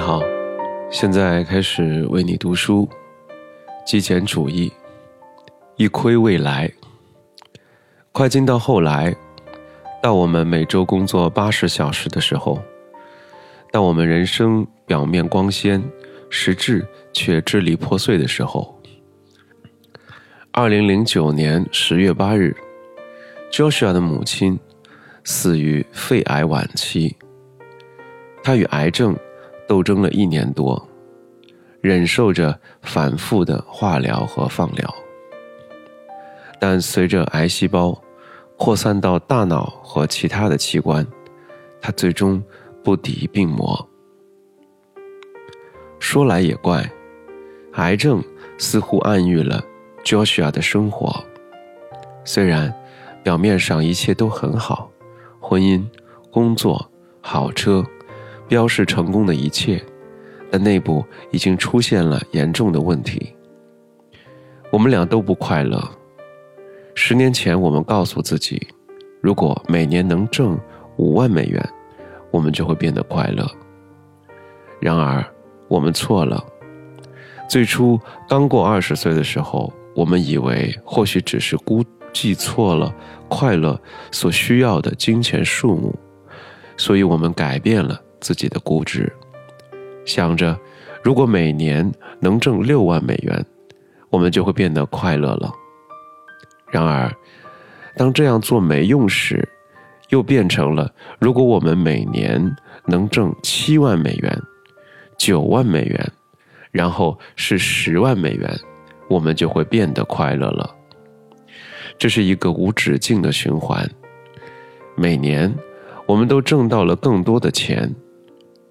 好，现在开始为你读书。极简主义，一窥未来。快进到后来，到我们每周工作八十小时的时候，当我们人生表面光鲜，实质却支离破碎的时候。二零零九年十月八日，Joshua 的母亲死于肺癌晚期。他与癌症斗争了一年多，忍受着反复的化疗和放疗。但随着癌细胞扩散到大脑和其他的器官，他最终不敌病魔。说来也怪，癌症似乎暗喻了 Joshua 的生活。虽然表面上一切都很好，婚姻、工作、好车。标示成功的一切，但内部已经出现了严重的问题。我们俩都不快乐。十年前，我们告诉自己，如果每年能挣五万美元，我们就会变得快乐。然而，我们错了。最初刚过二十岁的时候，我们以为或许只是估计错了快乐所需要的金钱数目，所以我们改变了。自己的估值，想着如果每年能挣六万美元，我们就会变得快乐了。然而，当这样做没用时，又变成了如果我们每年能挣七万美元、九万美元，然后是十万美元，我们就会变得快乐了。这是一个无止境的循环。每年，我们都挣到了更多的钱。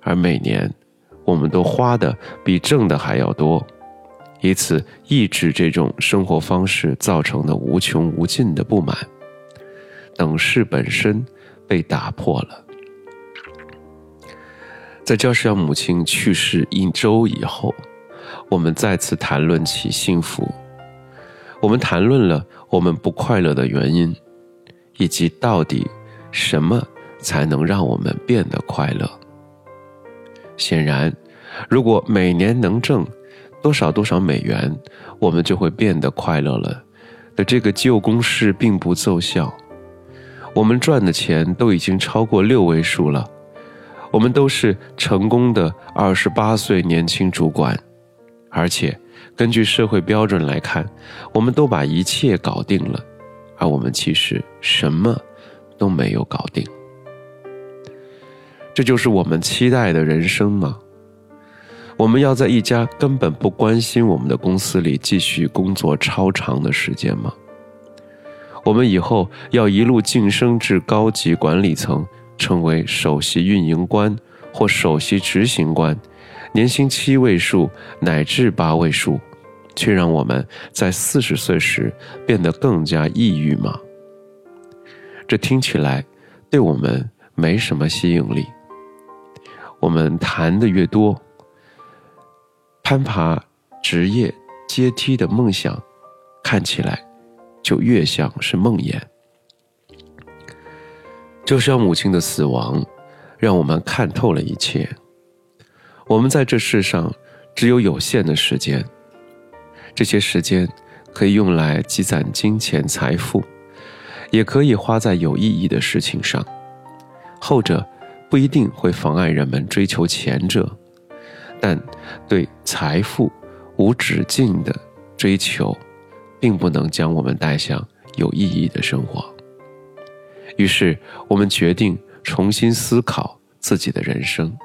而每年，我们都花的比挣的还要多，以此抑制这种生活方式造成的无穷无尽的不满。等式本身被打破了。在教师要母亲去世一周以后，我们再次谈论起幸福。我们谈论了我们不快乐的原因，以及到底什么才能让我们变得快乐。显然，如果每年能挣多少多少美元，我们就会变得快乐了。的这个旧公式并不奏效。我们赚的钱都已经超过六位数了。我们都是成功的二十八岁年轻主管，而且根据社会标准来看，我们都把一切搞定了，而我们其实什么都没有搞定。这就是我们期待的人生吗？我们要在一家根本不关心我们的公司里继续工作超长的时间吗？我们以后要一路晋升至高级管理层，成为首席运营官或首席执行官，年薪七位数乃至八位数，却让我们在四十岁时变得更加抑郁吗？这听起来对我们没什么吸引力。我们谈的越多，攀爬职业阶梯的梦想看起来就越像是梦魇。就像母亲的死亡，让我们看透了一切。我们在这世上只有有限的时间，这些时间可以用来积攒金钱财富，也可以花在有意义的事情上，后者。不一定会妨碍人们追求前者，但对财富无止境的追求，并不能将我们带向有意义的生活。于是，我们决定重新思考自己的人生，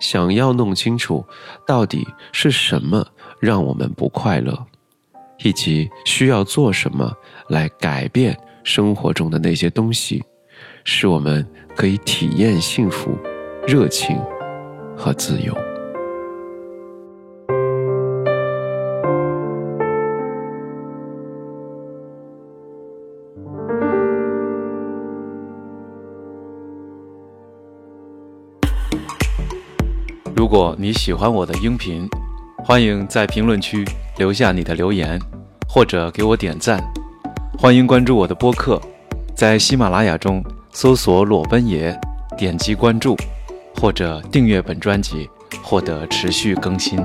想要弄清楚到底是什么让我们不快乐，以及需要做什么来改变生活中的那些东西，使我们。可以体验幸福、热情和自由。如果你喜欢我的音频，欢迎在评论区留下你的留言，或者给我点赞。欢迎关注我的播客，在喜马拉雅中。搜索“裸奔爷”，点击关注，或者订阅本专辑，获得持续更新。